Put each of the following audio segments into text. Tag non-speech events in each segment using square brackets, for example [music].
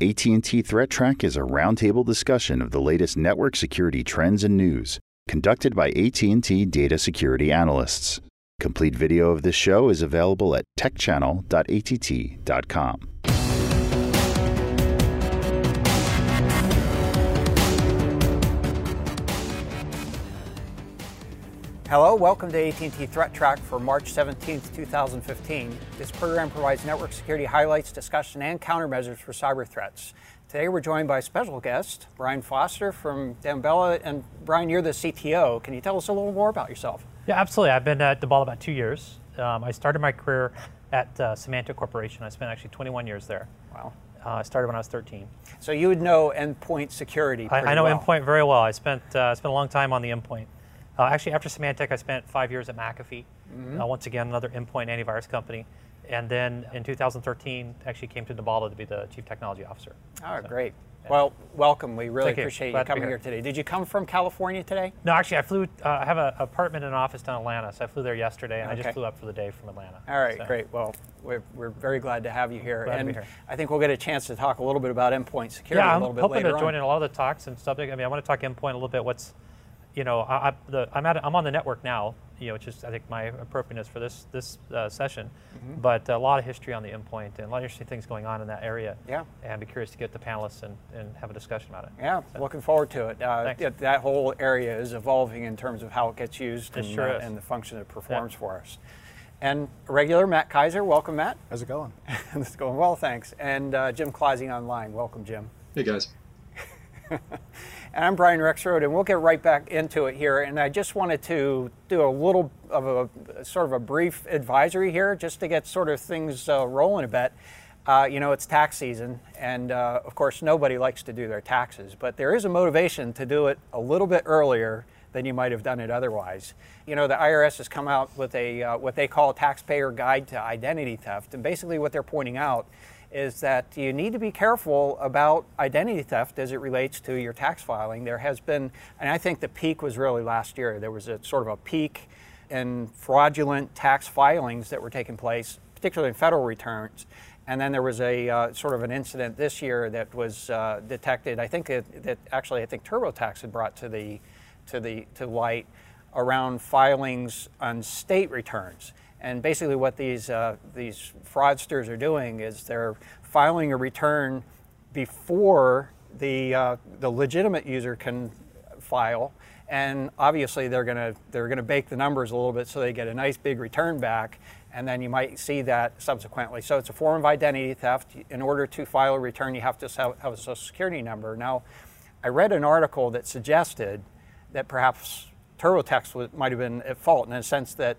AT&T Threat Track is a roundtable discussion of the latest network security trends and news, conducted by AT&T data security analysts. Complete video of this show is available at techchannel.att.com. Hello, welcome to AT&T Threat Track for March 17, 2015. This program provides network security highlights, discussion, and countermeasures for cyber threats. Today we're joined by a special guest, Brian Foster from Damballa. And Brian, you're the CTO. Can you tell us a little more about yourself? Yeah, absolutely. I've been at Damballa about two years. Um, I started my career at uh, Symantec Corporation. I spent actually 21 years there. Wow. Uh, I started when I was 13. So you would know endpoint security I, I, know well. endpoint very well. I spent, uh, spent a long time on the endpoint. Uh, actually, after Symantec, I spent five years at McAfee. Mm-hmm. Uh, once again, another endpoint antivirus company. And then in 2013, actually came to Damballa to be the chief technology officer. Oh, so, great. Well, welcome. We really Thank appreciate you, you coming here. here. today. Did you come from California today? No, actually, I flew. Uh, I have an apartment and an office down in Atlanta, so I flew there yesterday, and okay. I just flew up for the day from Atlanta. All right, so. great. Well, we're, we're very glad to have you here. Glad and here. I think we'll get a chance to talk a little bit about endpoint security yeah, a little bit later. Yeah, I'm hoping to join in a lot of the talks and subject. I mean, I want to talk endpoint a little bit. What's you know, I, I, the, I'm, at, I'm on the network now, you know, which is I think my appropriateness for this this uh, session. Mm-hmm. But a lot of history on the endpoint and a lot of interesting things going on in that area. Yeah. And I'd be curious to get the panelists and, and have a discussion about it. Yeah, so. looking forward to it. Uh, Thanks. that whole area is evolving in terms of how it gets used it and, sure uh, and the function it performs yeah. for us. And regular Matt Kaiser, welcome, Matt. How's it going? [laughs] it's going well, thanks. And uh, Jim Clausing online, welcome, Jim. Hey guys. [laughs] And I'm Brian Rexroad, and we'll get right back into it here. And I just wanted to do a little of a sort of a brief advisory here, just to get sort of things uh, rolling a bit. Uh, you know, it's tax season, and uh, of course, nobody likes to do their taxes, but there is a motivation to do it a little bit earlier than you might have done it otherwise. You know, the IRS has come out with a uh, what they call a taxpayer guide to identity theft, and basically what they're pointing out is that you need to be careful about identity theft as it relates to your tax filing. There has been, and I think the peak was really last year. There was a sort of a peak in fraudulent tax filings that were taking place, particularly in federal returns. And then there was a uh, sort of an incident this year that was uh, detected. I think it, that actually I think TurboTax had brought to the to the to light around filings on state returns. And basically, what these uh, these fraudsters are doing is they're filing a return before the uh, the legitimate user can file, and obviously they're gonna they're gonna bake the numbers a little bit so they get a nice big return back, and then you might see that subsequently. So it's a form of identity theft. In order to file a return, you have to have, a social security number. Now, I read an article that suggested that perhaps TurboTax might have been at fault in the sense that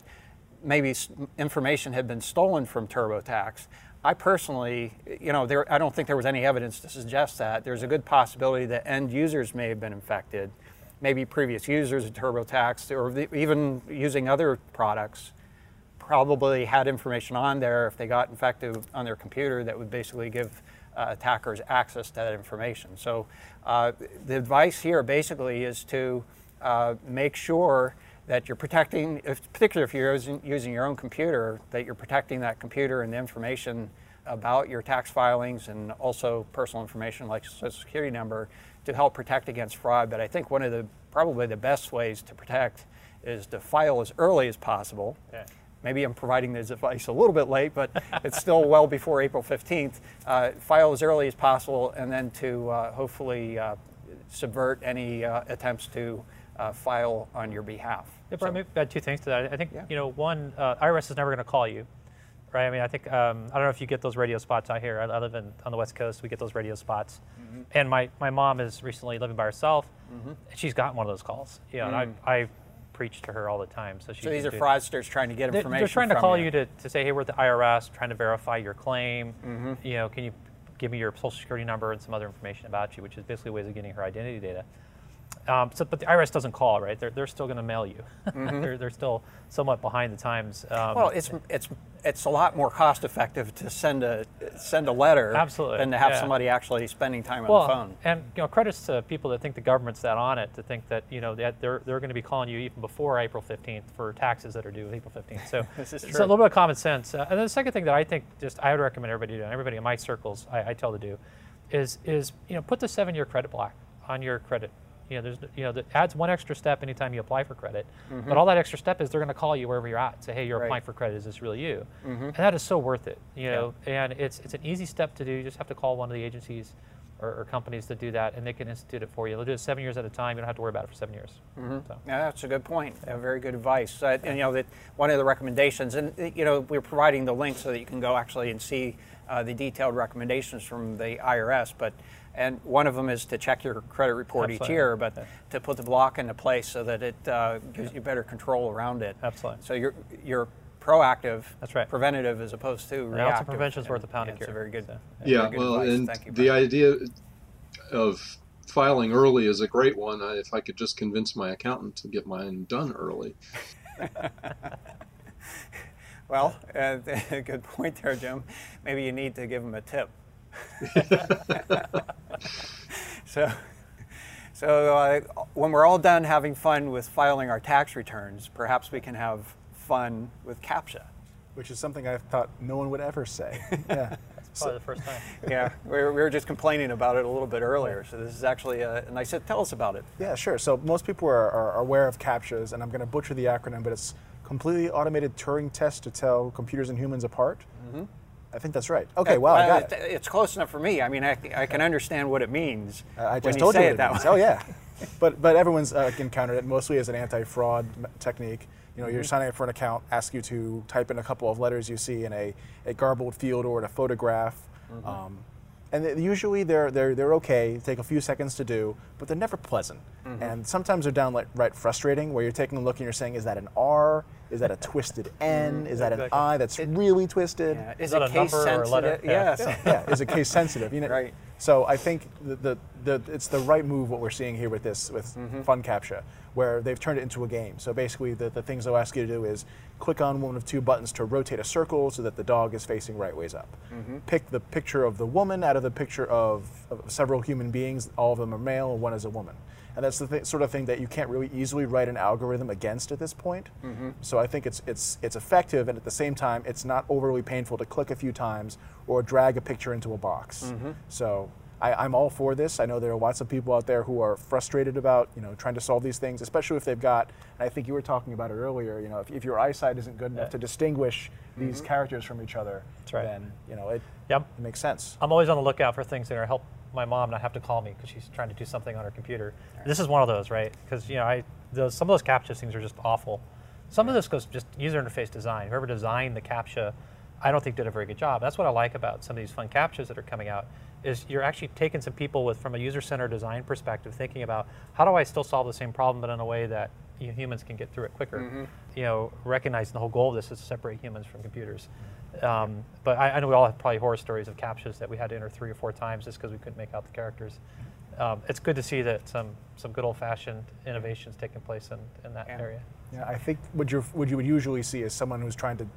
maybe information had been stolen from TurboTax. I personally, you know, there, I don't think there was any evidence to suggest that. There's a good possibility that end users may have been infected, maybe previous users of TurboTax, or even using other products, probably had information on there if they got infected on their computer that would basically give uh, attackers access to that information. So uh, the advice here basically is to uh, make sure that you're protecting, if, particularly if you're using, using, your own computer, that you're protecting that computer and the information about your tax filings and also personal information like social security number to help protect against fraud. But I think one of the probably the best ways to protect is to file as early as possible. Okay. Maybe I'm providing this advice a little bit late, but [laughs] it's still well before April 15th. Uh, file as early as possible and then to uh, hopefully uh, subvert any uh, attempts to uh, file on your behalf. Yeah, Brian, so, maybe add two things to that. I think yeah. you know, one, uh, IRS is never going to call you, right? I mean, I think um, I don't know if you get those radio spots out here. I, I live in, on the West Coast. We get those radio spots, mm-hmm. and my, my mom is recently living by herself. Mm-hmm. And she's gotten one of those calls. You know, mm. and I, I preach to her all the time. So, she so these are fraudsters trying to get information. They're, they're trying to call you. you, to, to say, hey, we're at the IRS, trying to verify your claim. Mm-hmm. You know, can you give me your social security number and some other information about you, which is basically ways of getting her identity data. Um, so, but the IRS doesn't call, right? They're, they're still going to mail you. Mm-hmm. [laughs] they're, they're still somewhat behind the times. Um, well, it's it's it's a lot more cost effective to send a send a letter Absolutely. than to have yeah. somebody actually spending time on well, the phone. And you know, credits to people that think the government's that on it to think that you know that they're they're going to be calling you even before April 15th for taxes that are due April 15th. So [laughs] it's a little bit of common sense. Uh, and then the second thing that I think just I would recommend everybody do, and everybody in my circles I, I tell to do, is is you know put the seven-year credit block on your credit. You know, there's you know that adds one extra step anytime you apply for credit. But all that extra step is they're going to call you wherever you're at, say, hey, you're Right. applying for credit. Is this really you? And that is so worth it. You know, and it's it's an easy step to do. You just have to call one of the agencies or, or companies that do that, and they can institute it for you. They'll do it seven years at a time. You don't have to worry about it for seven years. So. Yeah, that's a good point. Uh, very good advice. Uh, and you know that one of the recommendations, and uh, you know we're providing the link so that you can go actually and see uh, the detailed recommendations from the IRS. But and one of them is to check your credit report each year, but to put the block into place so that it uh, gives you better control around it. Absolutely. So you're you're proactive. That's right. Preventative as opposed to An ounce reactive. of prevention is worth a pound of cure. It's a very good. So, Yeah, very good well, advice. and Thank you, the Brian. idea of filing early is a great one. If I could just convince my accountant to get mine done early. [laughs] Well, uh, [laughs] good point there, Jim. Maybe you need to give him a tip. [laughs] so, so uh, when we're all done having fun with filing our tax returns, perhaps we can have fun with CAPTCHA. which is something I thought no one would ever say. [laughs] Yeah. Probably the first time. Yeah, we were, we were just complaining about it a little bit earlier. So this is actually a, and I said, tell us about it. Yeah, sure. So most people are, are aware of CAPTCHAs, and I'm going to butcher the acronym, but it's completely automated Turing test to tell computers and humans apart. I think that's right. Okay, wow, I Well, got it. It's close enough for me. I mean, I, I can understand what it means. Uh, I just you told say you it what that means. way. Oh yeah, [laughs] but but everyone's uh, encountered it mostly as an anti-fraud technique. You know, Mm-hmm. you're signing up for an account, ask you to type in a couple of letters you see in a, a garbled field or in a photograph. Mm-hmm. Um, and usually they're, they're, they're okay, take a few seconds to do, but they're never pleasant. Mm-hmm. And sometimes they're downright right frustrating, where you're taking a look and you're saying, is that an R? Is that a twisted [laughs] N? Is that an I that's really twisted? Yeah. Is, Is it a case number or a letter? sensitive? Yeah. Yes. yeah, [laughs] is it case sensitive? You know, Right. So I think the, the, the it's the right move what we're seeing here with this with Mm-hmm. FunCaptcha, where they've turned it into a game. So basically, the, the things they'll ask you to do is click on one of two buttons to rotate a circle so that the dog is facing right ways up. Mm-hmm. Pick the picture of the woman out of the picture of, of several human beings. All of them are male, one is a woman. And that's the th- sort of thing that you can't really easily write an algorithm against at this point. Mm-hmm. So I think it's it's it's effective, and at the same time, it's not overly painful to click a few times or drag a picture into a box. Mm-hmm. So I, I'm all for this. I know there are lots of people out there who are frustrated about you know trying to solve these things, especially if they've got. And I think you were talking about it earlier. You know, if, if your eyesight isn't good enough Yeah. to distinguish Mm-hmm. these characters from each other, That's right. then you know it, Yep. it makes sense. I'm always on the lookout for things that are help my mom not have to call me because she's trying to do something on her computer. This is one of those, right? Because you know, I those some of those captcha things are just awful. Some of this goes just user interface design. Whoever designed the captcha, I don't think did a very good job. That's what I like about some of these fun captchas that are coming out. Is you're actually taking some people with from a user-centered design perspective, thinking about how do I still solve the same problem, but in a way that you know, humans can get through it quicker. Mm-hmm. You know, recognizing the whole goal of this is to separate humans from computers. Mm-hmm. Um, but I, I know we all have probably horror stories of captchas that we had to enter three or four times just because we couldn't make out the characters. Um, it's good to see that some some good old-fashioned innovations taking place in, in that Yeah. area. Yeah, I think what you what you would usually see is someone who's trying to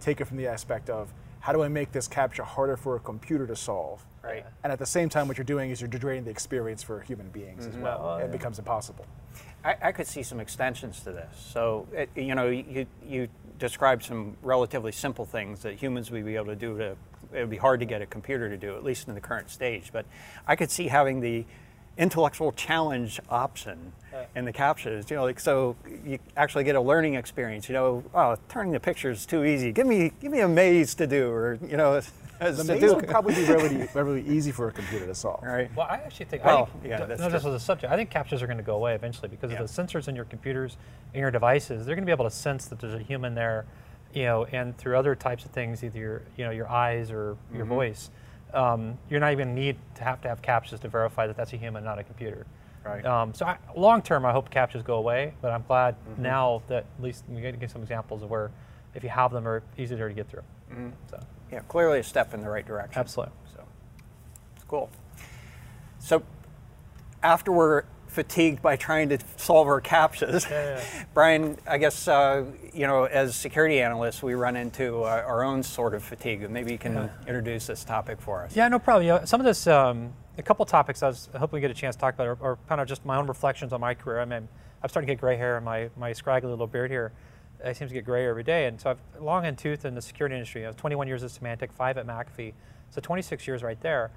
take it from the aspect of how do I make this captcha harder for a computer to solve, Right. and at the same time, what you're doing is you're degrading the experience for human beings as well. Oh, it yeah. becomes impossible. I, I could see some extensions to this. So, it, you know, you, you described some relatively simple things that humans would be able to do to, it would be hard to get a computer to do, at least in the current stage. But I could see having the intellectual challenge option in the captchas, you know, like so you actually get a learning experience, you know, oh, turning the picture is too easy. Give me, give me a maze to do, or, you know, The maze would probably be really, [laughs] really easy for a computer to solve. Right. Well, I actually think, Well, I think yeah, d- that's no, just true. as a subject, I think captchas are going to go away eventually because Yeah. of the sensors in your computers and your devices. They're going to be able to sense that there's a human there, you know, and through other types of things, either your, you know, your eyes or your Mm-hmm. voice, um, you're not even need to have to have captchas to verify that that's a human, not a computer. Right. Um, so I, long term, I hope captchas go away, but I'm glad Mm-hmm. now that at least we get to get some examples of where, if you have them, are easier to get through. Mm-hmm. So Yeah, clearly a step in the right direction. absolutely. So it's cool. So after we're fatigued by trying to solve our captchas, Yeah, yeah. [laughs] Brian, I guess uh, you know, as security analysts, we run into uh, our own sort of fatigue. Maybe you can introduce this topic for us. Yeah, no problem. You know, some of this, um, a couple topics I was hoping we get a chance to talk about are, are kind of just my own reflections on my career. I mean, I'm starting to get gray hair and my, my scraggly little beard here. It seems to get grayer every day. And so I've long in tooth in the security industry. I was 21 years at Symantec, five at McAfee. So 26 years right there.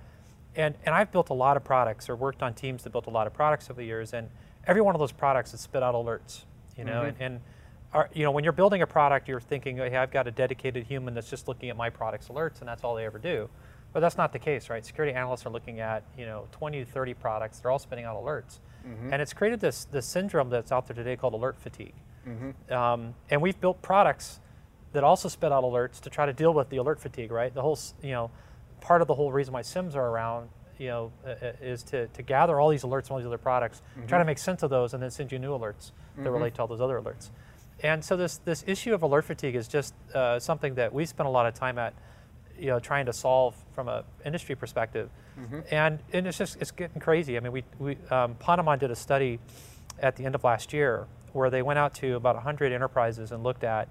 And, and I've built a lot of products or worked on teams that built a lot of products over the years, and every one of those products has spit out alerts, you know, Mm-hmm. and, and are, you know, when you're building a product, you're thinking, hey, I've got a dedicated human that's just looking at my product's alerts, and that's all they ever do. But that's not the case, right? Security analysts are looking at, you know, 20 to 30 products. They're all spitting out alerts. Mm-hmm. And it's created this, this syndrome that's out there today called alert fatigue. Mm-hmm. Um, and we've built products that also spit out alerts to try to deal with the alert fatigue, right? The whole, you know, part of the whole reason why SIEMs are around, you know, uh, uh, is to, to gather all these alerts from all these other products, try to make sense of those, and then send you new alerts that relate to all those other alerts. And so this this issue of alert fatigue is just uh, something that we spend a lot of time at, you know, trying to solve from a industry perspective. And and it's just it's getting crazy. I mean, we we um, Ponemon did a study at the end of last year where they went out to about 100 enterprises and looked at,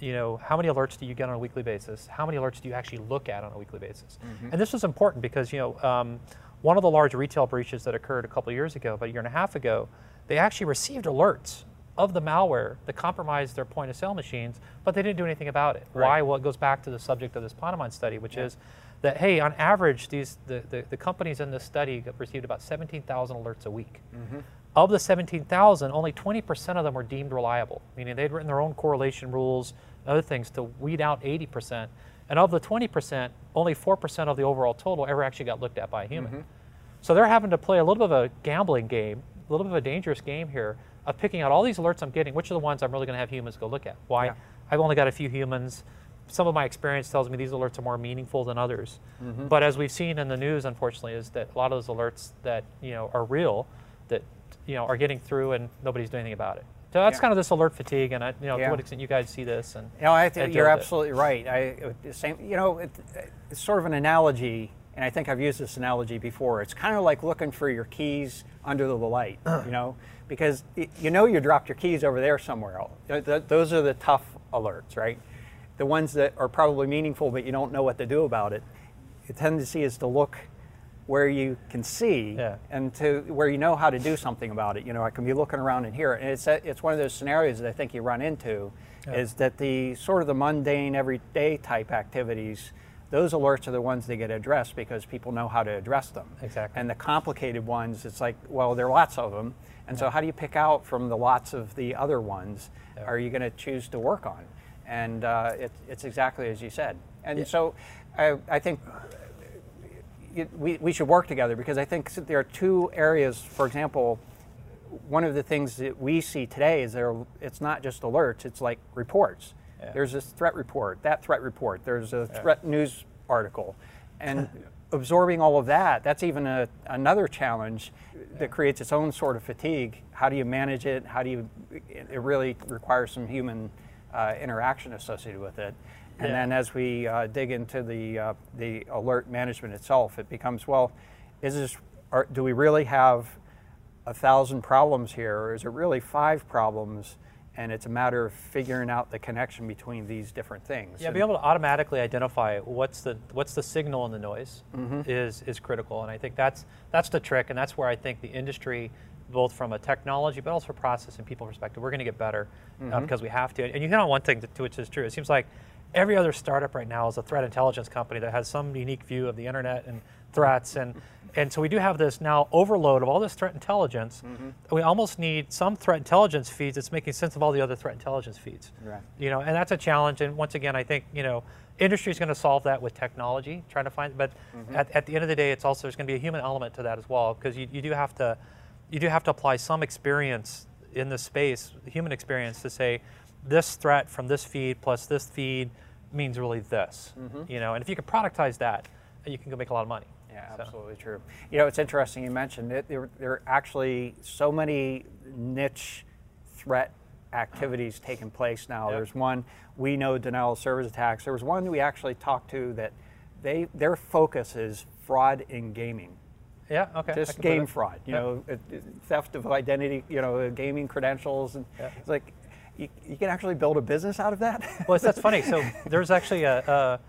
you know, how many alerts do you get on a weekly basis? How many alerts do you actually look at on a weekly basis? And this was important because, you know, um, one of the large retail breaches that occurred a couple of years ago, about a year and a half ago, they actually received alerts of the malware that compromised their point of sale machines, but they didn't do anything about it. Why? Well, it goes back to the subject of this Ponemon study, which is that, hey, on average, these the, the, the companies in this study received about 17,000 alerts a week. Of the 17,000, only 20% of them were deemed reliable, meaning they'd written their own correlation rules, other things to weed out 80%. And of the 20%, only 4% of the overall total ever actually got looked at by a human. Mm-hmm. So they're having to play a little bit of a gambling game, a little bit of a dangerous game here of picking out all these alerts I'm getting, which are the ones I'm really going to have humans go look at. Why? Yeah. I've only got a few humans. Some of my experience tells me these alerts are more meaningful than others. Mm-hmm. But as we've seen in the news, unfortunately, is that a lot of those alerts that you know are real, that you know are getting through and nobody's doing anything about it. So that's Yeah. kind of this alert fatigue, and I, you know Yeah. to what extent you guys see this and know, I think you're with it. absolutely right. I same. You know, it, it's sort of an analogy, and I think I've used this analogy before. It's kind of like looking for your keys under the light. [clears throat] you know, because you know you dropped your keys over there somewhere else. Th- th- Those are the tough alerts, right? The ones that are probably meaningful, but you don't know what to do about it. The tendency is to look where you can see Yeah. and to where you know how to do something about it. You know, I can be looking around in here, and it's it's one of those scenarios that I think you run into, is that the sort of the mundane, everyday type activities, those alerts are the ones that get addressed because people know how to address them. Exactly. And the complicated ones, it's like, well, there are lots of them, and so how do you pick out from the lots of the other ones? Are you going to choose to work on? And uh, it, it's exactly as you said. And so, I, I think we, we should work together because I think there are two areas. For example, one of the things that we see today is there. It's not just alerts; it's like reports. There's this threat report, that threat report. There's a threat news article, and [laughs] absorbing all of that. That's even a, another challenge that creates its own sort of fatigue. How do you manage it? How do you? It it really requires some human uh, interaction associated with it. And Yeah. then as we uh, dig into the uh, the alert management itself, it becomes well, is this? Are, do we really have a thousand problems here, or is it really five problems? And it's a matter of figuring out the connection between these different things. Yeah, And- being able to automatically identify what's the what's the signal in the noise Mm-hmm. is is critical, and I think that's that's the trick, and that's where I think the industry, both from a technology but also process and people perspective, we're going to get better uh, Mm-hmm. because we have to. And you hit on one thing to, to which is true. It seems like every other startup right now is a threat intelligence company that has some unique view of the internet and threats and and so we do have this now overload of all this threat intelligence. Mm-hmm. We almost need some threat intelligence feeds that's making sense of all the other threat intelligence feeds Right. you know and that's a challenge and once again i think you know industry is going to solve that with technology trying to find but at, at the end of the day it's also there's going to be a human element to that as well because you, you do have to you do have to apply some experience in this space human experience to say this threat from this feed plus this feed means really this mm-hmm. you know and if you can productize that you can go make a lot of money Yeah, So- absolutely true. You know, it's interesting you mentioned it. There, there are actually so many niche threat activities taking place now. Yep. There's one we know denial of service attacks. There was one we actually talked to that they their focus is fraud in gaming. yeah okay Just game fraud, you Yep. know, theft of identity, you know, gaming credentials, and Yeah. it's like you, you can actually build a business out of that. [laughs] Well, that's funny. So [laughs] there's actually a, a,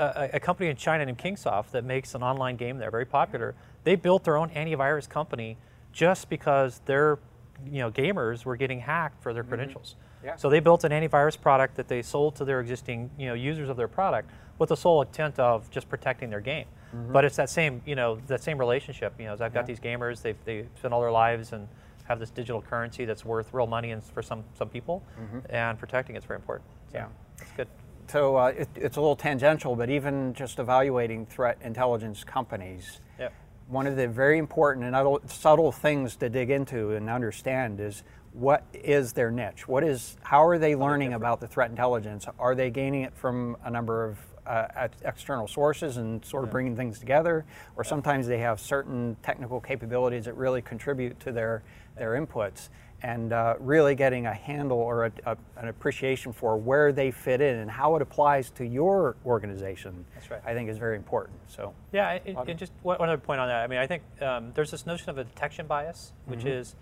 a, a company in China named Kingsoft that makes an online game there, very popular. They built their own antivirus company just because their you know gamers were getting hacked for their credentials. Mm-hmm. Yeah. So they built an antivirus product that they sold to their existing you know users of their product with the sole intent of just protecting their game. Mm-hmm. But it's that same you know that same relationship. You know, as I've got these gamers, they they spend all their lives and have this digital currency that's worth real money and for some some people, and protecting it's very important. So Mm-hmm. Yeah. that's good. So uh, it, it's a little tangential, but even just evaluating threat intelligence companies, Yep. one of the very important and subtle- subtle things to dig into and understand is what is their niche? What is how are they learning about the threat intelligence? Are they gaining it from a number of uh, external sources and sort of bringing things together, or sometimes they have certain technical capabilities that really contribute to their their inputs? And uh, really getting a handle or a, a, an appreciation for where they fit in and how it applies to your organization, That's right. I think is very important. So, Yeah, it, it just one other point on that. I mean, I think um, there's this notion of a detection bias, which Mm-hmm. is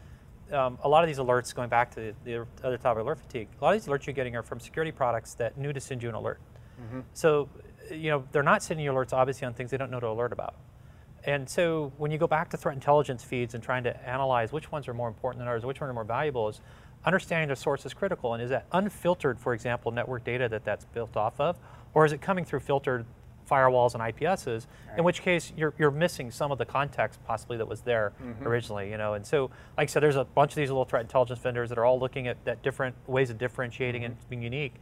um, a lot of these alerts going back to the other topic, of alert fatigue. A lot of these alerts you're getting are from security products that knew to send you an alert. Mm-hmm. So, you know, they're not sending you alerts obviously on things they don't know to alert about. And so when you go back to threat intelligence feeds and trying to analyze which ones are more important than others, which ones are more valuable, is understanding the source is critical. And is that unfiltered, for example, network data that that's built off of, or is it coming through filtered firewalls and IPSs? In which case, you're, you're missing some of the context possibly that was there originally. You know, and so like I said, there's a bunch of these little threat intelligence vendors that are all looking at, at different ways of differentiating and being unique.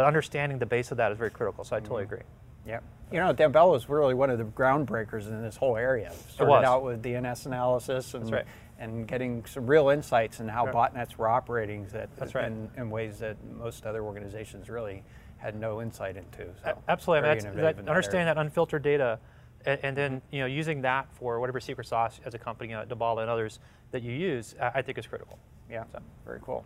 But understanding the base of that is very critical. So I totally agree. yeah. You know, Damballa was really one of the groundbreakers in this whole area. Started was. out with DNS analysis and, right. and getting some real insights in how botnets were operating that, That's right. in, in ways that most other organizations really had no insight into. So Absolutely. I mean, that's, that, that understanding that unfiltered data, and, and then you know using that for whatever secret sauce as a company, uh, Damballa and others that you use, I, I think is critical. Yeah, very cool.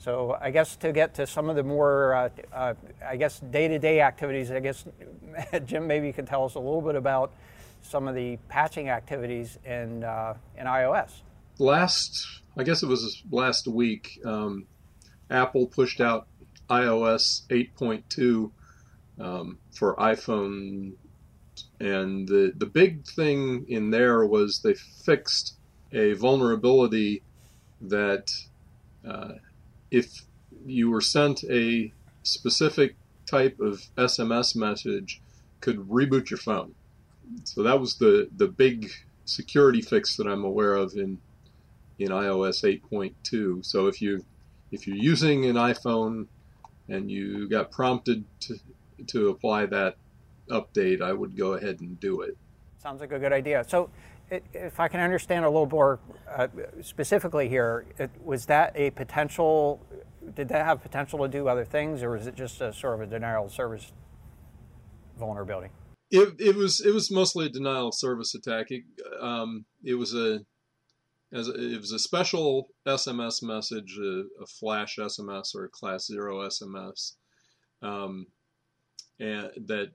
So I guess to get to some of the more, uh, uh, I guess, day-to-day activities, I guess, [laughs] Jim, maybe you can tell us a little bit about some of the patching activities in, uh, in iOS. last I guess it was last week, um, Apple pushed out iOS 8.2 um, for iPhone, and the the big thing in there was they fixed a vulnerability that uh, if you were sent a specific type of SMS message, could reboot your phone. So that was the the big security fix that I'm aware of in in iOS 8.2. So if you if you're using an iPhone and you got prompted to to apply that update, I would go ahead and do it. Sounds like a good idea. So, if I can understand a little more uh, specifically here, it, was that a potential? Did that have potential to do other things, or was it just a sort of a denial of service vulnerability? It, it was it was mostly a denial of service attack. It, um, it was a as a, it was a special SMS message, a, a flash SMS or a class zero SMS, um, and that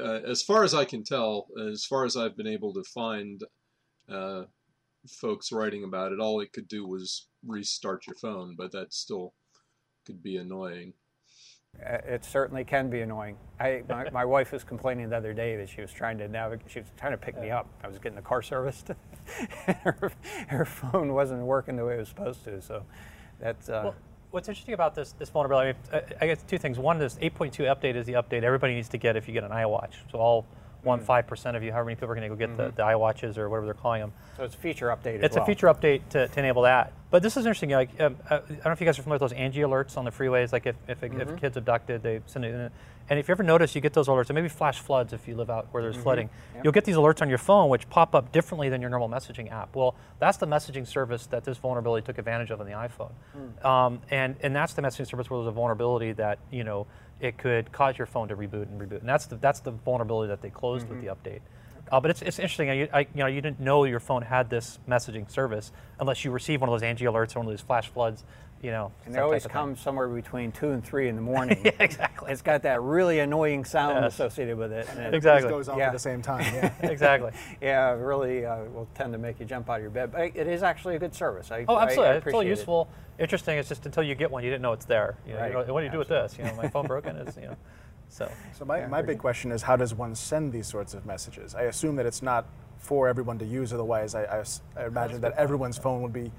uh, as far as I can tell, as far as I've been able to find uh, folks writing about it, all it could do was restart your phone, but that still could be annoying. Uh, It certainly can be annoying. I, my, [laughs] my wife was complaining the other day that she was trying to navigate. She was trying to pick me up. I was getting the car serviced. [laughs] her, her phone wasn't working the way it was supposed to. So that's uh, Well, what's interesting about this this vulnerability, I, mean, I guess two things. One, this 8.2 update is the update everybody needs to get if you get an iWatch. So all one five percent of you, however many people are going to go get the, the iWatches or whatever they're calling them. so it's a feature update. as It's well. a feature update to, to enable that. But this is interesting. Like, um, uh, I don't know if you guys are familiar with those Angie alerts on the freeways. Like, if, if, a, if kid's abducted, they send it in. And if you ever notice, you get those alerts, and maybe flash floods if you live out where there's flooding. You'll get these alerts on your phone, which pop up differently than your normal messaging app. Well, that's the messaging service that this vulnerability took advantage of on the iPhone. Um, and, and that's the messaging service where there's a vulnerability that, you know, it could cause your phone to reboot and reboot. And that's the, that's the vulnerability that they closed with the update. Uh, but it's, it's interesting. I, I, you know, you didn't know your phone had this messaging service unless you received one of those Angie alerts or one of those flash floods. You know, And that they always type of thing. come somewhere between two and three in the [laughs] morning. Yeah, exactly. It's got that really annoying sound Yes. associated with it. and it- Exactly. It goes off Yeah. at the same time. Yeah. [laughs] exactly. [laughs] Yeah, it really uh, will tend to make you jump out of your bed. But it is actually a good service. I, Oh, I- I absolutely. it's appreciate totally it. useful. Interesting. It's just until you get one, you didn't know it's there. You know, you Right. know, what do you do with this? You know, my phone broken is, you know. So, So my, my big question is, how does one send these sorts of messages? I assume that it's not for everyone to use. Otherwise, I I imagine that everyone's phone would be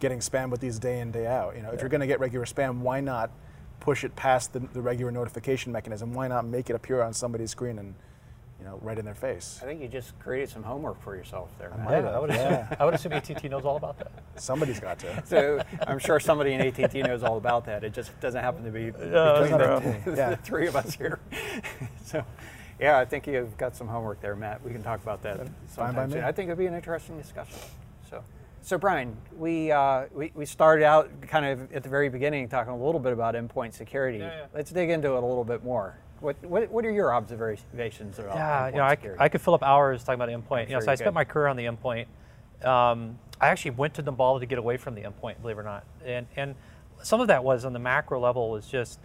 getting spam with these day in day out. You know, if you're going to get regular spam, why not push it past the, the regular notification mechanism? Why not make it appear on somebody's screen and you know right in their face? I think you just created some homework for yourself there. Matt. might I would assume, Yeah. I would assume AT&T knows all about that. Somebody's got to. [laughs] So I'm sure somebody in AT&T knows all about that. It just doesn't happen to be between that's the, [laughs] true. the Yeah. three of us here. [laughs] so, yeah, I think you've got some homework there, Matt. We can talk about that Fine sometime by me. soon. I think it'd be an interesting discussion. So, so Brian, we, uh, we we started out kind of at the very beginning talking a little bit about endpoint security. Yeah, yeah. Let's dig into it a little bit more. What what, what are your observations about Yeah, endpoint you know, I, security? I could fill up hours talking about endpoint. You know, sure so I you spent could. my career on the endpoint. Um, I actually went to Damballa to get away from the endpoint, believe it or not. And and some of that was on the macro level was just,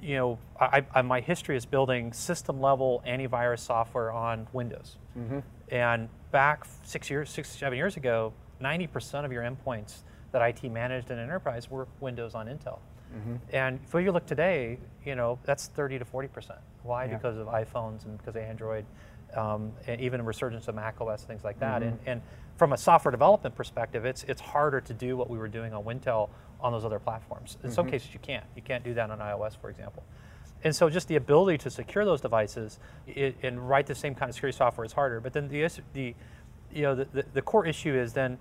you know, I, I, my history is building system level antivirus software on Windows. Mm-hmm. And back six years, six seven years ago, 90% of your endpoints that IT managed in an enterprise were Windows on Intel. Mm-hmm. And if you look today, you know, that's 30 to 40%. Why? Yeah. Because of iPhones and because of Android, um, and even a resurgence of Mac OS, things like that. And, and from a software development perspective, it's, it's harder to do what we were doing on Wintel on those other platforms. In some cases, you can't. You can't do that on iOS, for example. And so just the ability to secure those devices i and write the same kind of security software is harder. But then the, the you know, the, the, the core issue is then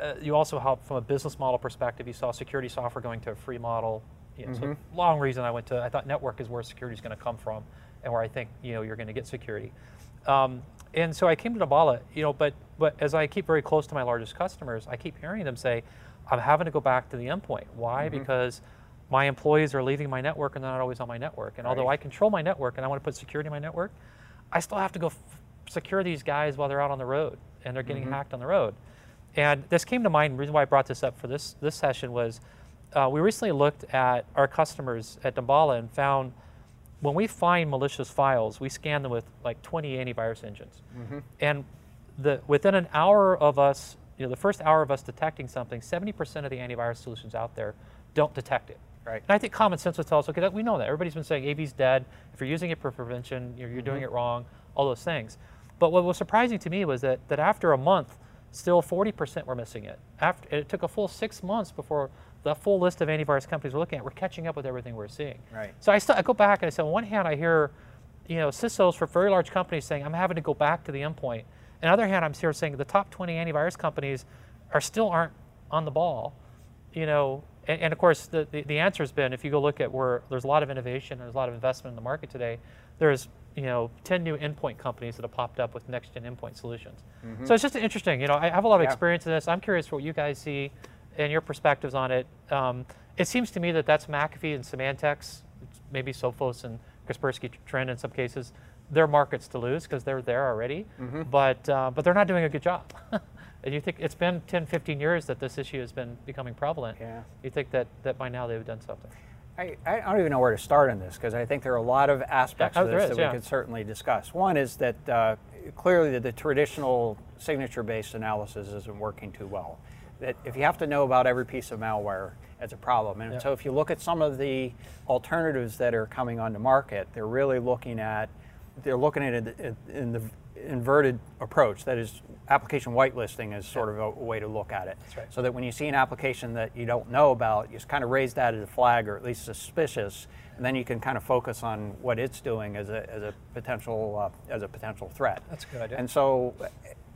uh, you also help from a business model perspective. You saw security software going to a free model. You know, So long reason I went to. I thought network is where security is going to come from, and where I think you know you're going to get security. Um, and so I came to Damballa, you know, but but as I keep very close to my largest customers, I keep hearing them say, "I'm having to go back to the endpoint. Why? Because my employees are leaving my network and they're not always on my network. And although I control my network and I want to put security in my network, I still have to go f- secure these guys while they're out on the road and they're getting mm-hmm. hacked on the road. And this came to mind. The reason why I brought this up for this this session was uh, we recently looked at our customers at Damballa and found when we find malicious files, we scan them with like 20 antivirus engines. Mm-hmm. And the, within an hour of us, you know, the first hour of us detecting something, 70% of the antivirus solutions out there don't detect it. Right. And I think common sense would tell us, okay, that, we know that. Everybody's been saying AV's dead. If you're using it for prevention, you're, you're doing mm-hmm. it wrong, all those things. But what was surprising to me was that, that after a month, still 40% were missing it. After, it took a full six months before the full list of antivirus companies we're looking at were catching up with everything we're seeing. Right. So I, still, I go back and I say, on one hand, I hear, you know, CISOs for very large companies saying, I'm having to go back to the endpoint. And on the other hand, I'm here saying the top 20 antivirus companies are still aren't on the ball. You know, and, and of course, the, the, the answer has been, if you go look at where there's a lot of innovation, there's a lot of investment in the market today, there's, you know, 10 new endpoint companies that have popped up with next-gen endpoint solutions. So it's just interesting. You know, I have a lot of Yeah. experience in this. I'm curious for what you guys see and your perspectives on it. Um, it seems to me that that's McAfee and Symantec, maybe Sophos and Kaspersky Trend in some cases. They're markets to lose because they're there already, but uh, but they're not doing a good job. [laughs] and you think it's been 10, 15 years that this issue has been becoming prevalent. Yeah. You think that, that by now they've done something. I, I don't even know where to start on this because I think there are a lot of aspects Yeah, of this is, that yeah. we could certainly discuss. One is that uh, clearly the, the traditional signature-based analysis isn't working too well. That if you have to know about every piece of malware, it's a problem. And Yeah. so if you look at some of the alternatives that are coming onto market, they're really looking at they're looking at it in the inverted approach. That is, application whitelisting is sort of a, way to look at it. right. So that when you see an application that you don't know about, you just kind of raise that as a flag or at least suspicious, and then you can kind of focus on what it's doing as a, as a potential uh, as a potential threat. That's a good idea. And so,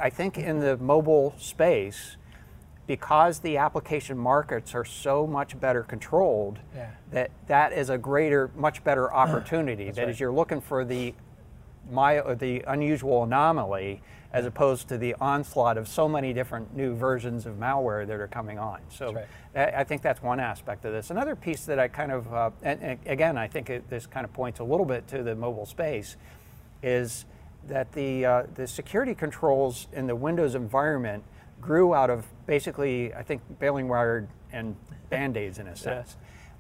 I think in the mobile space, because the application markets are so much better controlled, Yeah. that that is a greater, much better [clears throat] opportunity. That right. is, you're looking for the my the unusual anomaly as opposed to the onslaught of so many different new versions of malware that are coming on. So that- I think that's one aspect of this. Another piece that I kind of, uh, and, and again, I think it, this kind of points a little bit to the mobile space, is that the uh, the security controls in the Windows environment grew out of basically, I think, bailing wire and [laughs] band-aids in a sense.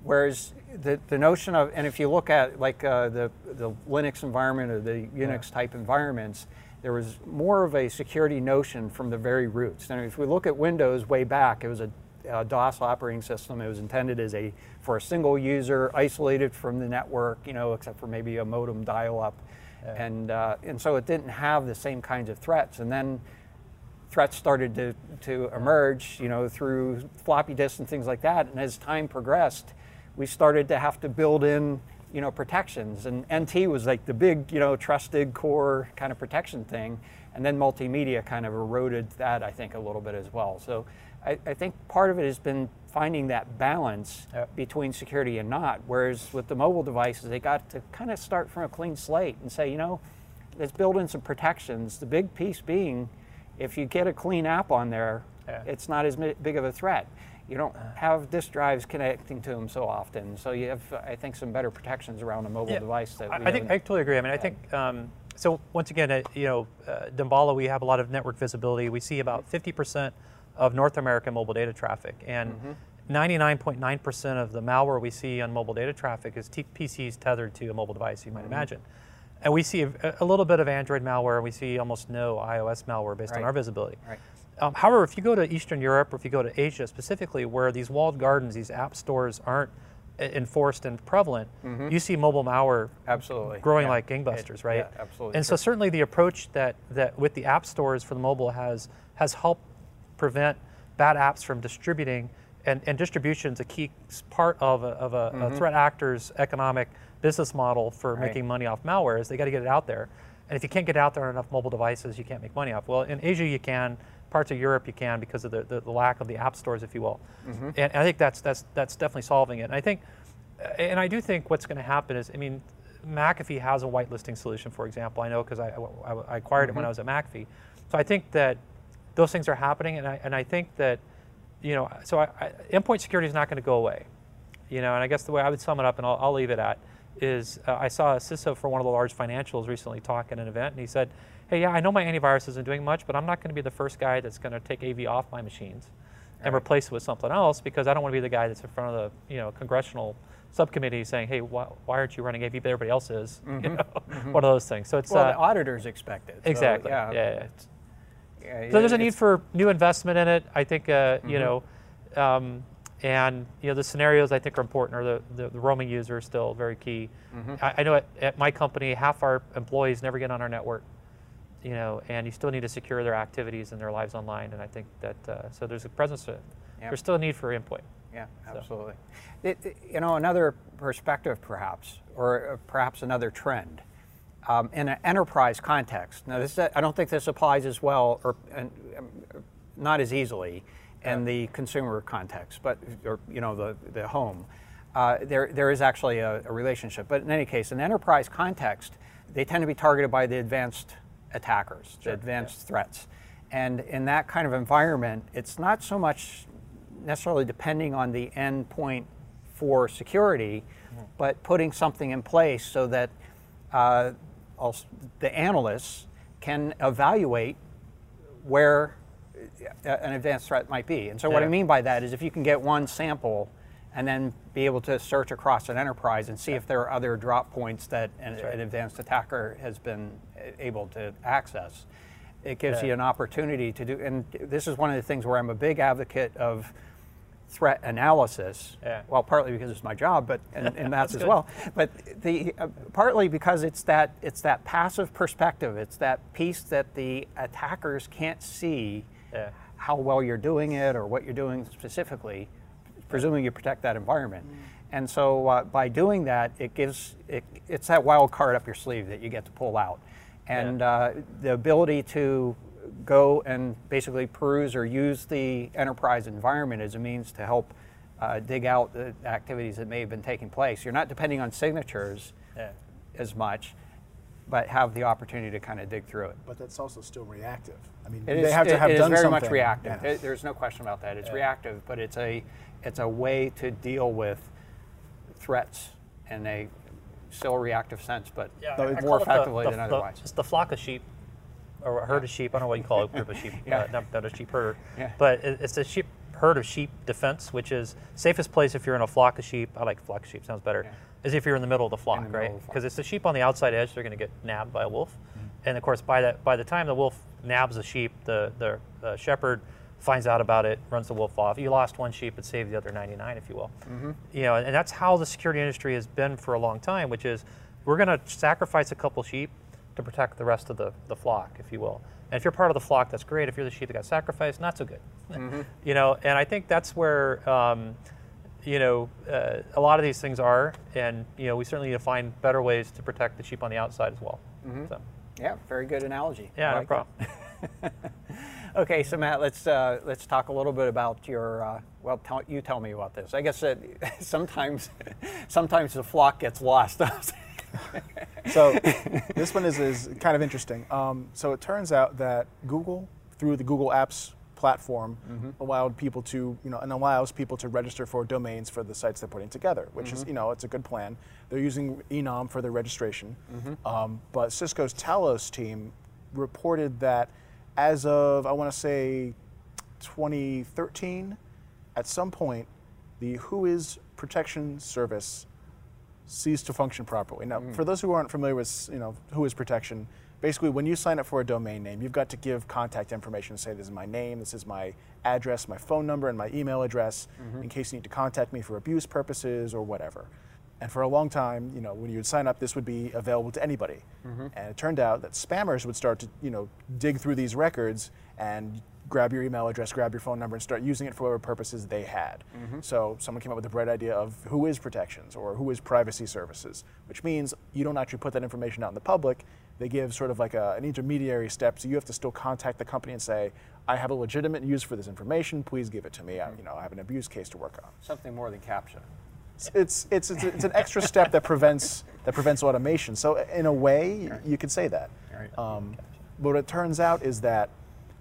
Whereas the, the notion of, and if you look at like uh, the, the Linux environment or the Unix type environments, there was more of a security notion from the very roots. And if we look at Windows way back, it was a, a DOS operating system. It was intended as a for a single user, isolated from the network, you know, except for maybe a modem dial-up, and uh, and so it didn't have the same kinds of threats. And then threats started to, to emerge, you know, through floppy disks and things like that. And as time progressed, we started to have to build in, you know, protections. And NT was like the big, you know, trusted core kind of protection thing. And then multimedia kind of eroded that, I think, a little bit as well. So I, I think part of it has been finding that balance Yep. between security and not. Whereas with the mobile devices, they got to kind of start from a clean slate and say, you know, let's build in some protections. The big piece being, if you get a clean app on there, Yeah. it's not as big of a threat. You don't have disk drives connecting to them so often, so you have, I think, some better protections around a mobile Yeah, device. That I, we I think I totally agree. I mean, I think um, so. Once again, uh, you know, uh, Damballa, we have a lot of network visibility. We see about 50% of North American mobile data traffic, and Mm-hmm. 99.9% of the malware we see on mobile data traffic is t- PCs tethered to a mobile device. You might Mm-hmm. imagine. And we see a, a little bit of Android malware. and We see almost no iOS malware based on our visibility. Right. Um, however, if you go to Eastern Europe or if you go to Asia specifically, where these walled gardens, these app stores aren't enforced and prevalent, you see mobile malware Absolutely. growing yeah. like gangbusters, It- right? Yeah, absolutely. And so certainly the approach that, that with the app stores for the mobile has has helped prevent bad apps from distributing, and, and distribution is a key part of a, of a, a threat actor's economic business model for Mm-hmm. Right. making money off malware is they got to get it out there. And if you can't get it out there on enough mobile devices, you can't make money off. Well, in Asia you can, parts of Europe you can because of the, the, the lack of the app stores, if you will. Mm-hmm. And I think that's that's that's definitely solving it. And I think, and I do think what's going to happen is, I mean, McAfee has a whitelisting solution, for example. I know because I, I, I acquired it when I was at McAfee. So I think that those things are happening, and I and I think that, you know, so I, I, endpoint security is not going to go away, you know. And I guess the way I would sum it up, and I'll, I'll leave it at, is uh, I saw a CISO for one of the large financials recently talk at an event, and he said, "Hey, yeah, I know my antivirus isn't doing much, but I'm not going to be the first guy that's going to take AV off my machines." and replace it with something else because I don't want to be the guy that's in front of the you know congressional subcommittee saying, hey, why, why aren't you running AV? But everybody else is. You know, one of those things. So it's well, uh, the auditors expect it. so, exactly. yeah. yeah. yeah, so there's a need for new investment in it. I think uh, you know, um, and you know the scenarios I think are important. Or the, the, the roaming user is still very key. I, I know at, at my company, half our employees never get on our network. You know, and you still need to secure their activities and their lives online. And I think that uh, so there's a presence. Of, Yeah. There's still a need for input. Yeah, absolutely. It, it- you know, another perspective, perhaps, or uh, perhaps another trend, um, in an enterprise context. Now, this I don't think this applies as well, or and, um, not as easily, in the consumer context, but or you know the the home. Uh, there there is actually a, a relationship, but in any case, in the enterprise context, they tend to be targeted by the advanced attackers, the advanced threats. And in that kind of environment, it's not so much necessarily depending on the endpoint for security, but putting something in place so that uh, the analysts can evaluate where an advanced threat might be. And so, what I mean by that is if you can get one sample and then be able to search across an enterprise and see if there are other drop points that an, an advanced attacker has been able to access, it gives Yeah. you an opportunity to do. And this is one of the things where I'm a big advocate of threat analysis. Yeah. Well, partly because it's my job, but and, and [laughs] that's, as good. well. But the uh, partly because it's that it's that passive perspective. It's that piece that the attackers can't see Yeah. how well you're doing it or what you're doing specifically, presuming you protect that environment. And so uh, by doing that, it gives it, it's that wild card up your sleeve that you get to pull out, and uh, the ability to go and basically peruse or use the enterprise environment as a means to help uh, dig out the activities that may have been taking place. You're not depending on signatures Yeah. as much, but have the opportunity to kind of dig through it. But that's also still reactive. I mean, It they is- have to it- have it is done very something. much reactive. Yeah. It- there's no question about that. It's reactive, but it's a it's a way to deal with threats in a still reactive sense, but Yeah, No, I- I more it the- effectively the- than the- otherwise. It's the flock of sheep, or a herd of sheep. I don't know what you call it, group of sheep. [laughs] Yeah. uh, not, not a sheep herder. Yeah. But it, it's a sheep herd of sheep defense, which is safest place if you're in a flock of sheep. I like flock of sheep. Sounds better. Is if you're in the middle of the flock, the right? of the flock. Because it's the sheep on the outside edge. They're going to get nabbed by a wolf, Mm-hmm. and of course, by that by the time the wolf nabs the sheep, the the, shepherd finds out about it, runs the wolf off. You lost one sheep, but saved the other 99, if you will. Mm-hmm. You know, and that's how the security industry has been for a long time, which is we're going to sacrifice a couple sheep to protect the rest of the, the flock, if you will. And if you're part of the flock, that's great. If you're the sheep that got sacrificed, not so good. Mm-hmm. [laughs] you know, and I think that's where um, you know uh, a lot of these things are, and you know we certainly need to find better ways to protect the sheep on the outside as well. Mm-hmm. So. Yeah, very good analogy. Yeah, no problem. [laughs] okay, so Matt, let's uh, let's talk a little bit about your. Uh, well, tell, you tell me about this. I guess that [laughs] sometimes [laughs] sometimes the flock gets lost. so this one is, is kind of interesting. Um, so it turns out that Google, through the Google Apps platform, mm-hmm. allowed people to, you know, and allows people to register for domains for the sites they're putting together, which mm-hmm. is, you know, it's a good plan. They're using Enom for their registration, mm-hmm. um, but Cisco's Talos team reported that as of I want to say 2013, at some point, the WHOIS protection service ceased to function properly. Now, mm. for those who aren't familiar with you know WHOIS protection, basically when you sign up for a domain name, you've got to give contact information. Say this is my name, this is my address, my phone number, and my email address mm-hmm. in case you need to contact me for abuse purposes or whatever. And for a long time, you know, when you would sign up, this would be available to anybody. Mm-hmm. And it turned out that spammers would start to, you know, dig through these records and grab your email address, grab your phone number, and start using it for whatever purposes they had. Mm-hmm. So someone came up with the bright idea of WHOIS protections or WHOIS privacy services, which means you don't actually put that information out in the public. They give sort of like a, an intermediary step, so you have to still contact the company and say, "I have a legitimate use for this information. Please give it to me. I, you know, I have an abuse case to work on." Something more than CAPTCHA. It's, it's, it's, it's, an extra step that prevents that prevents automation. So in a way, you could say that. Um, but what it turns out is that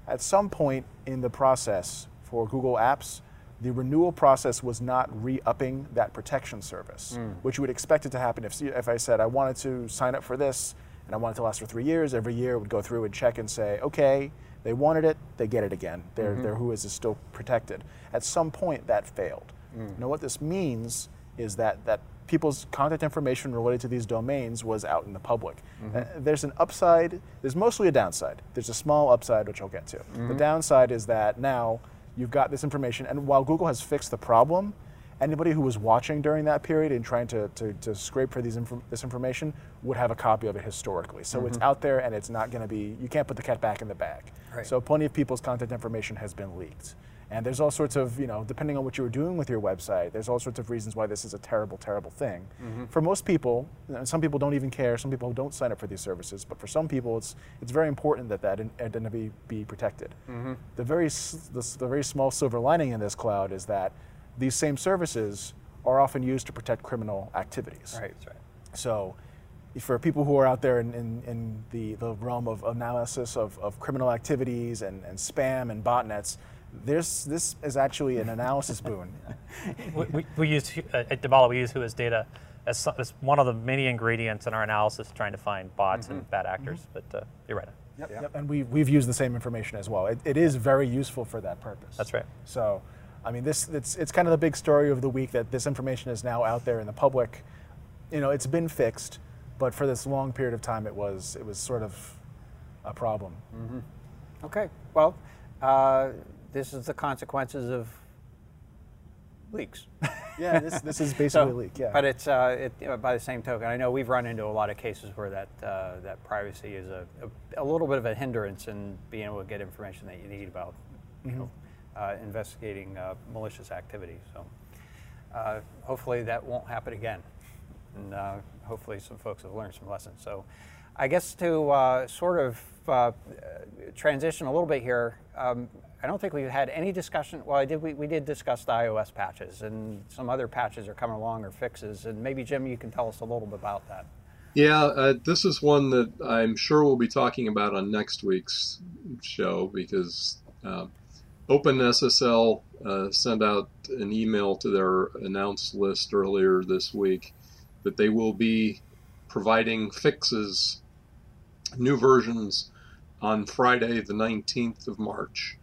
at some point in the process for Google Apps, the renewal process was not re-upping that protection service, mm. which you would expect it to happen if, if I said I wanted to sign up for this and I wanted to last for three years. Every year would go through and check and say, okay, they wanted it, they get it again. Their, mm-hmm. their WHOIS is still protected. At some point that failed. Mm. Now what this means is that, that people's contact information related to these domains was out in the public. Mm-hmm. Uh, there's an upside, there's mostly a downside. There's a small upside, which I'll get to. Mm-hmm. The downside is that now you've got this information, and while Google has fixed the problem, anybody who was watching during that period and trying to, to, to scrape for these inf- this information would have a copy of it historically. So mm-hmm. it's out there and it's not going to be, you can't put the cat back in the bag. Right. So plenty of people's contact information has been leaked. And there's all sorts of, you know, depending on what you were doing with your website, there's all sorts of reasons why this is a terrible, terrible thing. Mm-hmm. For most people, some people don't even care, some people don't sign up for these services, but for some people, it's, it's very important that that identity be protected. Mm-hmm. The, very, the, the very small silver lining in this cloud is that these same services are often used to protect criminal activities. Right, right. So for people who are out there in, in, in the, the realm of analysis of, of criminal activities and, and spam and botnets, this this is actually an analysis [laughs] boon. we, we, we, use uh, at Damballa, we use WHOIS data as, as, one of the many ingredients in our analysis trying to find bots mm-hmm. and bad actors. Mm-hmm. But uh, you're right. Yep, yep. yep. And we, we've used the same information as well. It, it is very useful for that purpose. That's right. So, I mean, this it's, it's kind of the big story of the week that this information is now out there in the public. You know, it's been fixed, but for this long period of time, it was it was sort of a problem. Mm-hmm. Okay. Well. Uh, this is the consequences of leaks. [laughs] yeah, this, this is [laughs] basically so, a leak. Yeah, but it's uh, it, you know, by the same token. I know we've run into a lot of cases where that uh, that privacy is a, a, a, little bit of a hindrance in being able to get information that you need about you mm-hmm. know investigating uh, malicious activity. So uh, hopefully that won't happen again, and uh, hopefully some folks have learned some lessons. So I guess to sort of transition a little bit here. Um, I don't think we've had any discussion. Well, I did. We, we did discuss the iOS patches, and some other patches are coming along or fixes. And maybe Jim, you can tell us a little bit about that. Yeah, uh, this is one that I'm sure we'll be talking about on next week's show because uh, OpenSSL uh, sent out an email to their announced list earlier this week that they will be providing fixes, new versions on Friday, the 19th of March.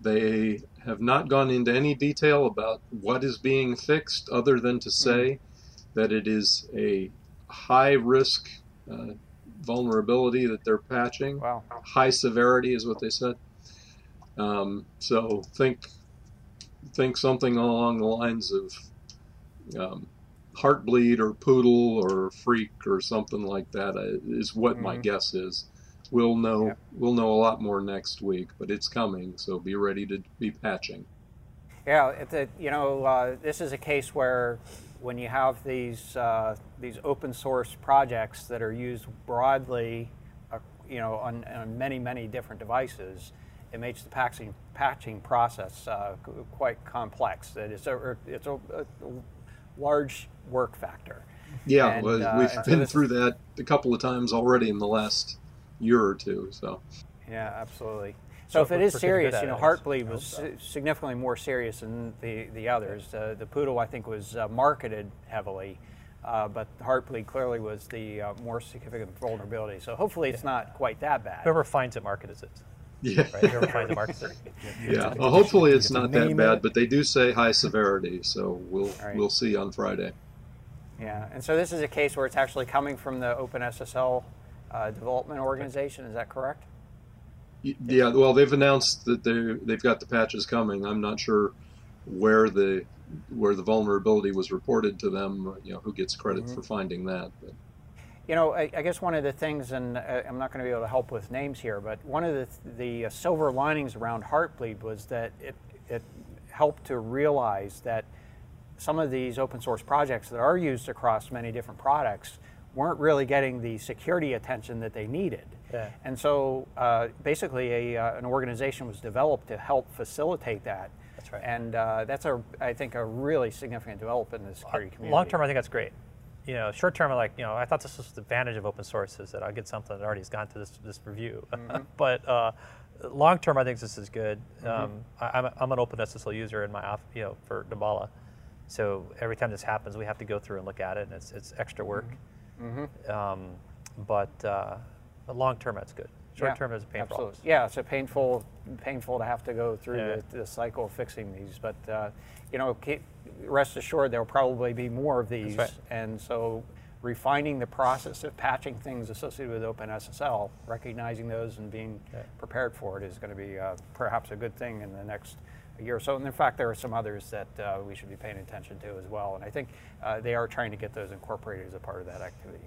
They have not gone into any detail about what is being fixed, other than to say mm-hmm. that it is a high risk uh, vulnerability that they're patching. Wow. High severity is what they said. Um, so think think something along the lines of um, Heartbleed or Poodle or Freak or something like that is uh, is what my Mhm. guess is. We'll know Yeah. we'll know a lot more next week, but it's coming, so be ready to be patching. Yeah, you know, uh, this is a case where when you have these uh, these open source projects that are used broadly, uh, you know, on, on many many different devices, it makes the patching patching process uh, quite complex. That it's a it's a, a large work factor. Yeah, And, well, uh, we've and so been this- through that a couple of times already in the last year or two. So Yeah, absolutely. So So if it we're- is we're getting good serious, you know, it, I guess. Heartbleed was so. significantly more serious than the, the others. Uh, the Poodle, I think, was uh, marketed heavily, uh, but Heartbleed clearly was the uh, more significant vulnerability. So hopefully it's not quite that bad. Whoever finds it markets it, yeah, right? Whoever finds it markets it. yeah. Well, hopefully it's not that bad, but they do say high severity, so we'll Right. we'll see on Friday. Yeah, and so this is a case where it's actually coming from the OpenSSL uh, development organization. Is that correct? Yeah, well, they've announced that they they've got the patches coming. I'm not sure where the where the vulnerability was reported to them. You know, who gets credit Mm-hmm. for finding that? But You know, I, I guess one of the things, and uh, I'm not going to be able to help with names here, but one of the, the uh, silver linings around Heartbleed was that it, it helped to realize that some of these open source projects that are used across many different products weren't really getting the security attention that they needed. Yeah. And so uh, basically, a, uh, an organization was developed to help facilitate that. That's right. And uh, that's, a, I think, a really significant development in the security community. Long term, I think that's great. You know, short term, like you know, I thought this was the advantage of open source is that I get something that already has gone to this this review. [laughs] but uh, long term, I think this is good. Um, I, I'm, a, I'm an OpenSSL user in my off, you know, for Damballa. So every time this happens, we have to go through and look at it, and it's it's extra work. Um, but uh, long term, that's good. Short Yeah, term is a pain for all of absolutely. Yeah, it's a painful, painful to have to go through Yeah. the, the cycle of fixing these. But uh, you know, keep, rest assured, there'll probably be more of these. right. And so, refining the process of patching things associated with OpenSSL, recognizing those and being Yeah. prepared for it is going to be uh, perhaps a good thing in the next year or so. And in fact, there are some others that uh, we should be paying attention to as well. And I think uh, they are trying to get those incorporated as a part of that activity.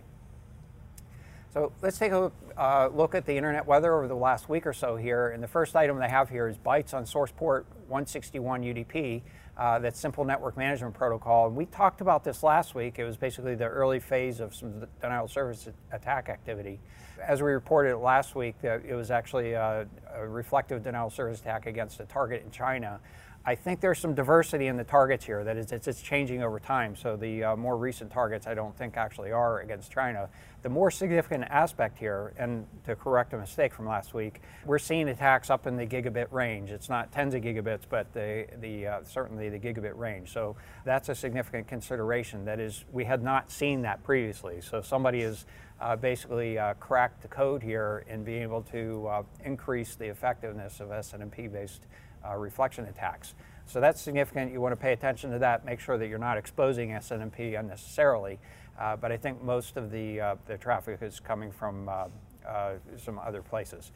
So let's take a uh, look at the internet weather over the last week or so here. And the first item they have here is bytes on source port 161 UDP. Uh, that's Simple Network Management Protocol. And we talked about this last week. It was basically the early phase of some denial of service attack activity. As we reported last week, it was actually a, a reflective denial of service attack against a target in China. I think there's some diversity in the targets here. That is, it's, it's changing over time. So the uh, more recent targets, I don't think actually are against China. The more significant aspect here, and to correct a mistake from last week, we're seeing attacks up in the gigabit range. It's not tens of gigabits, but the, the uh, certainly the gigabit range. So that's a significant consideration. That is, we had not seen that previously. So somebody has uh, basically uh, cracked the code here in being able to uh, increase the effectiveness of SNMP based uh, reflection attacks. So that's significant. You want to pay attention to that. Make sure that you're not exposing SNMP unnecessarily. Uh, but I think most of the, uh, the traffic is coming from uh, uh, some other places.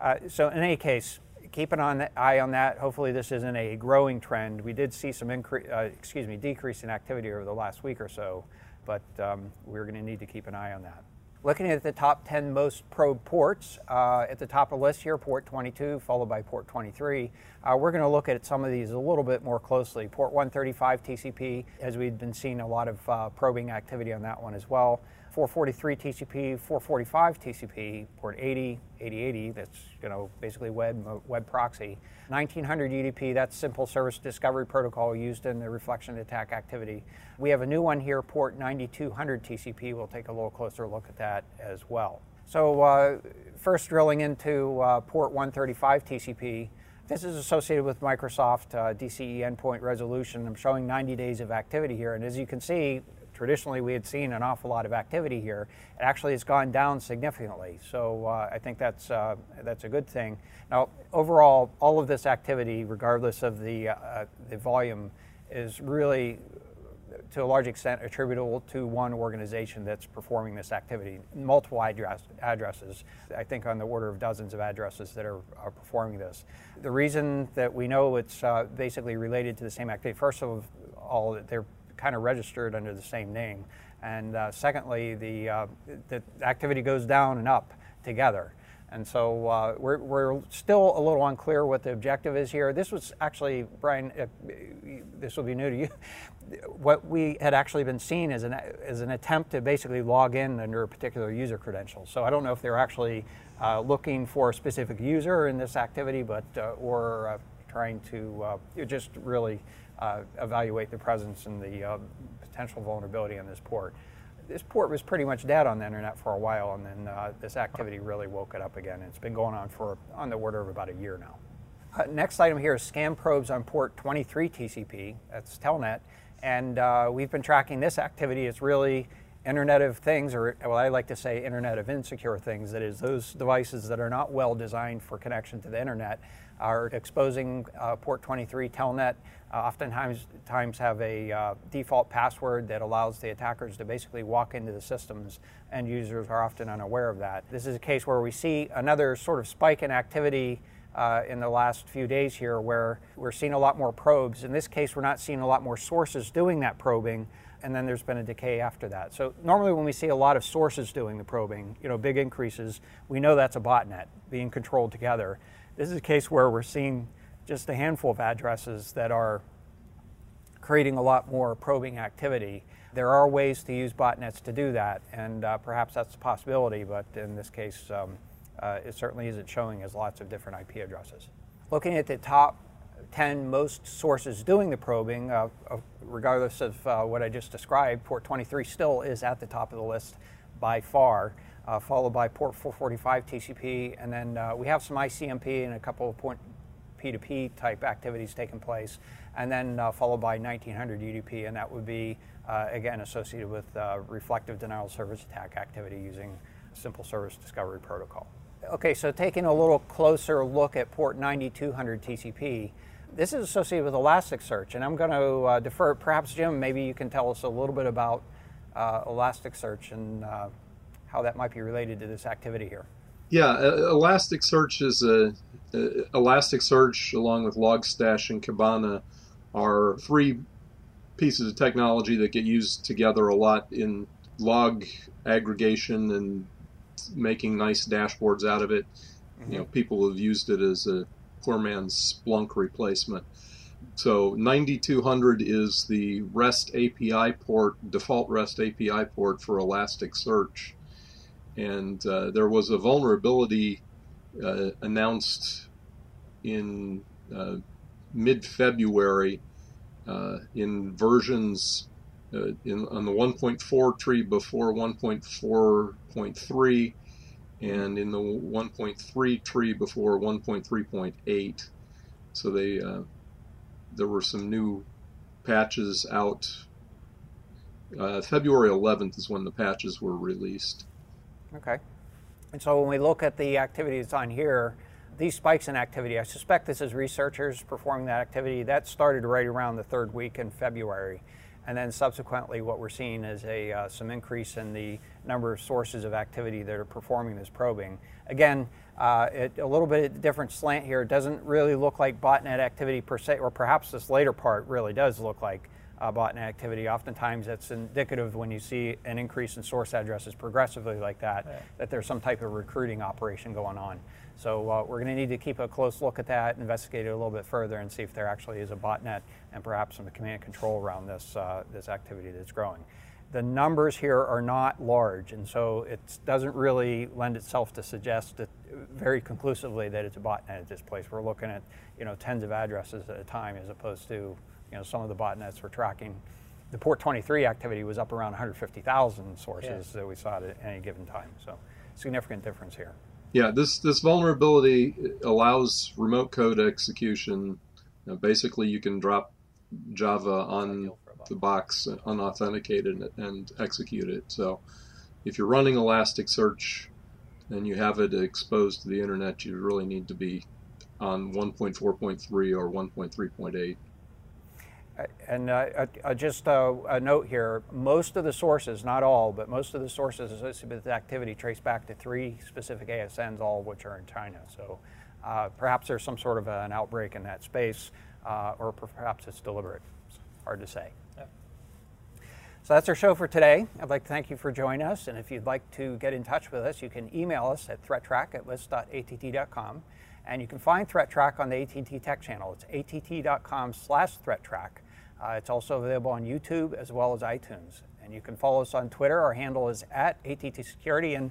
Uh, so in any case, keep an eye on that. Hopefully, this isn't a growing trend. We did see some increase, excuse me, decrease in activity over the last week or so, but um, we're going to need to keep an eye on that. Looking at the top 10 most probe ports, uh, at the top of the list here, port 22, followed by port 23. Uh, we're going to look at some of these a little bit more closely. Port 135 TCP, as we've been seeing a lot of uh, probing activity on that one as well. 443 TCP, 445 TCP, port 80, 8080, that's you know basically web web proxy. 1900 UDP, that's simple service discovery protocol used in the reflection attack activity. We have a new one here, port 9200 TCP. We'll take a little closer look at that as well. So uh, first drilling into uh, port 135 TCP. This is associated with Microsoft uh, DCE endpoint resolution. I'm showing 90 days of activity here, and as you can see, traditionally we had seen an awful lot of activity here. It actually has gone down significantly, so uh, I think that's uh, that's a good thing. Now, overall, all of this activity, regardless of the uh, the volume, is really to a large extent attributable to one organization that's performing this activity. Multiple address, addresses, I think on the order of dozens of addresses that are, are performing this. The reason that we know it's uh, basically related to the same activity, first of all, they're kind of registered under the same name. And uh, secondly, the, uh, the activity goes down and up together. And so uh, we're, we're still a little unclear what the objective is here. This was actually, Brian, uh, this will be new to you. [laughs] What we had actually been seen as an, as an attempt to basically log in under a particular user credential. So I don't know if they're actually uh, looking for a specific user in this activity, but uh, or uh, trying to uh, just really evaluate the presence and the potential vulnerability on this port this port was pretty much dead on the internet for a while, and then uh, this activity really woke it up again. It's been going on for on the order of about a year now. Uh, next item here is scan probes on port 23 TCP. That's Telnet, and uh, we've been tracking this activity. It's really Internet of Things, or well, I like to say Internet of Insecure Things. That is, those devices that are not well designed for connection to the internet are exposing uh, port 23 telnet. Oftentimes times have a uh, default password that allows the attackers to basically walk into the systems, and users are often unaware of that. This is a case where we see another sort of spike in activity. Uh, in the last few days here, where we're seeing a lot more probes. In this case, we're not seeing a lot more sources doing that probing, and then there's been a decay after that. So normally when we see a lot of sources doing the probing, you know, big increases, we know that's a botnet being controlled together. This is a case where we're seeing just a handful of addresses that are creating a lot more probing activity. There are ways to use botnets to do that, and uh, perhaps that's a possibility, but in this case, um, uh, it certainly isn't showing as lots of different IP addresses. Looking at the top 10 most sources doing the probing, uh, regardless of uh, what I just described, port 23 still is at the top of the list by far uh, followed by port 445 TCP, and then uh, we have some ICMP and a couple of point P2P type activities taking place, and then uh, followed by 1900 UDP, and that would be uh, again associated with uh, reflective denial of service attack activity using simple service discovery protocol. Okay, so taking a little closer look at port 9200 TCP, this is associated with Elasticsearch, and I'm going to uh, defer. Perhaps Jim, maybe you can tell us a little bit about Elasticsearch and how that might be related to this activity here. Yeah, Elasticsearch is a, Elasticsearch along with Logstash and Kibana are three pieces of technology that get used together a lot in log aggregation and making nice dashboards out of it. Mm-hmm. You know, people have used it as a poor man's Splunk replacement. So 9200 is the REST API port, default REST API port for Elasticsearch and uh, there was a vulnerability uh, announced in uh, mid-February uh, in versions uh, in on the 1.4 tree before 1.4.3 and in the 1.3 tree before 1.3.8 so they uh, there were some new patches out. February 11th is when the patches were released Okay. And so when we look at the activity that's on here, these spikes in activity, I suspect this is researchers performing that activity. That started right around the third week in February. And then subsequently, what we're seeing is a uh, some increase in the number of sources of activity that are performing this probing. Again, uh, it, a little bit different slant here. It doesn't really look like botnet activity per se, or perhaps this later part really does look like botnet activity. Oftentimes, that's indicative when you see an increase in source addresses progressively like that, yeah. that there's some type of recruiting operation going on. So uh, we're going to need to keep a close look at that, investigate it a little bit further, and see if there actually is a botnet and perhaps some command control around this uh, this activity that's growing. The numbers here are not large, and so it doesn't really lend itself to suggest that very conclusively that it's a botnet at this place. We're looking at you know tens of addresses at a time as opposed to you know, some of the botnets were tracking. The port 23 activity was up around 150,000 sources yeah. that we saw at any given time. So significant difference here. Yeah, this this vulnerability allows remote code execution. You know, basically, you can drop Java on the box unauthenticated and execute it. So, if you're running Elasticsearch and you have it exposed to the internet, you really need to be on 1.4.3 or 1.3.8. And uh, uh, just uh, a note here, most of the sources, not all, but most of the sources associated with the activity trace back to three specific ASNs, all of which are in China. So uh, perhaps there's some sort of an outbreak in that space, uh, or perhaps it's deliberate. It's hard to say. So that's our show for today. I'd like to thank you for joining us. And if you'd like to get in touch with us, you can email us at threattrack at list.att.com. And you can find ThreatTrack on the AT&T Tech channel. It's att.com slash ThreatTrack. Uh, it's also available on YouTube as well as iTunes. And you can follow us on Twitter. Our handle is at ATT Security. And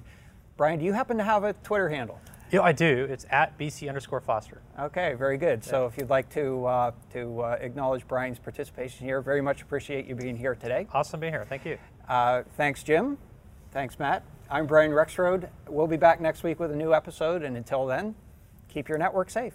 Brian, do you happen to have a Twitter handle? Yeah, I do. It's at BC underscore Foster. Okay, very good. So if you'd like to uh, to uh, acknowledge Brian's participation here, very much appreciate you being here today. Awesome being here. Thank you. Uh, thanks, Jim. Thanks, Matt. I'm Brian Rexroad. We'll be back next week with a new episode, and until then, keep your network safe.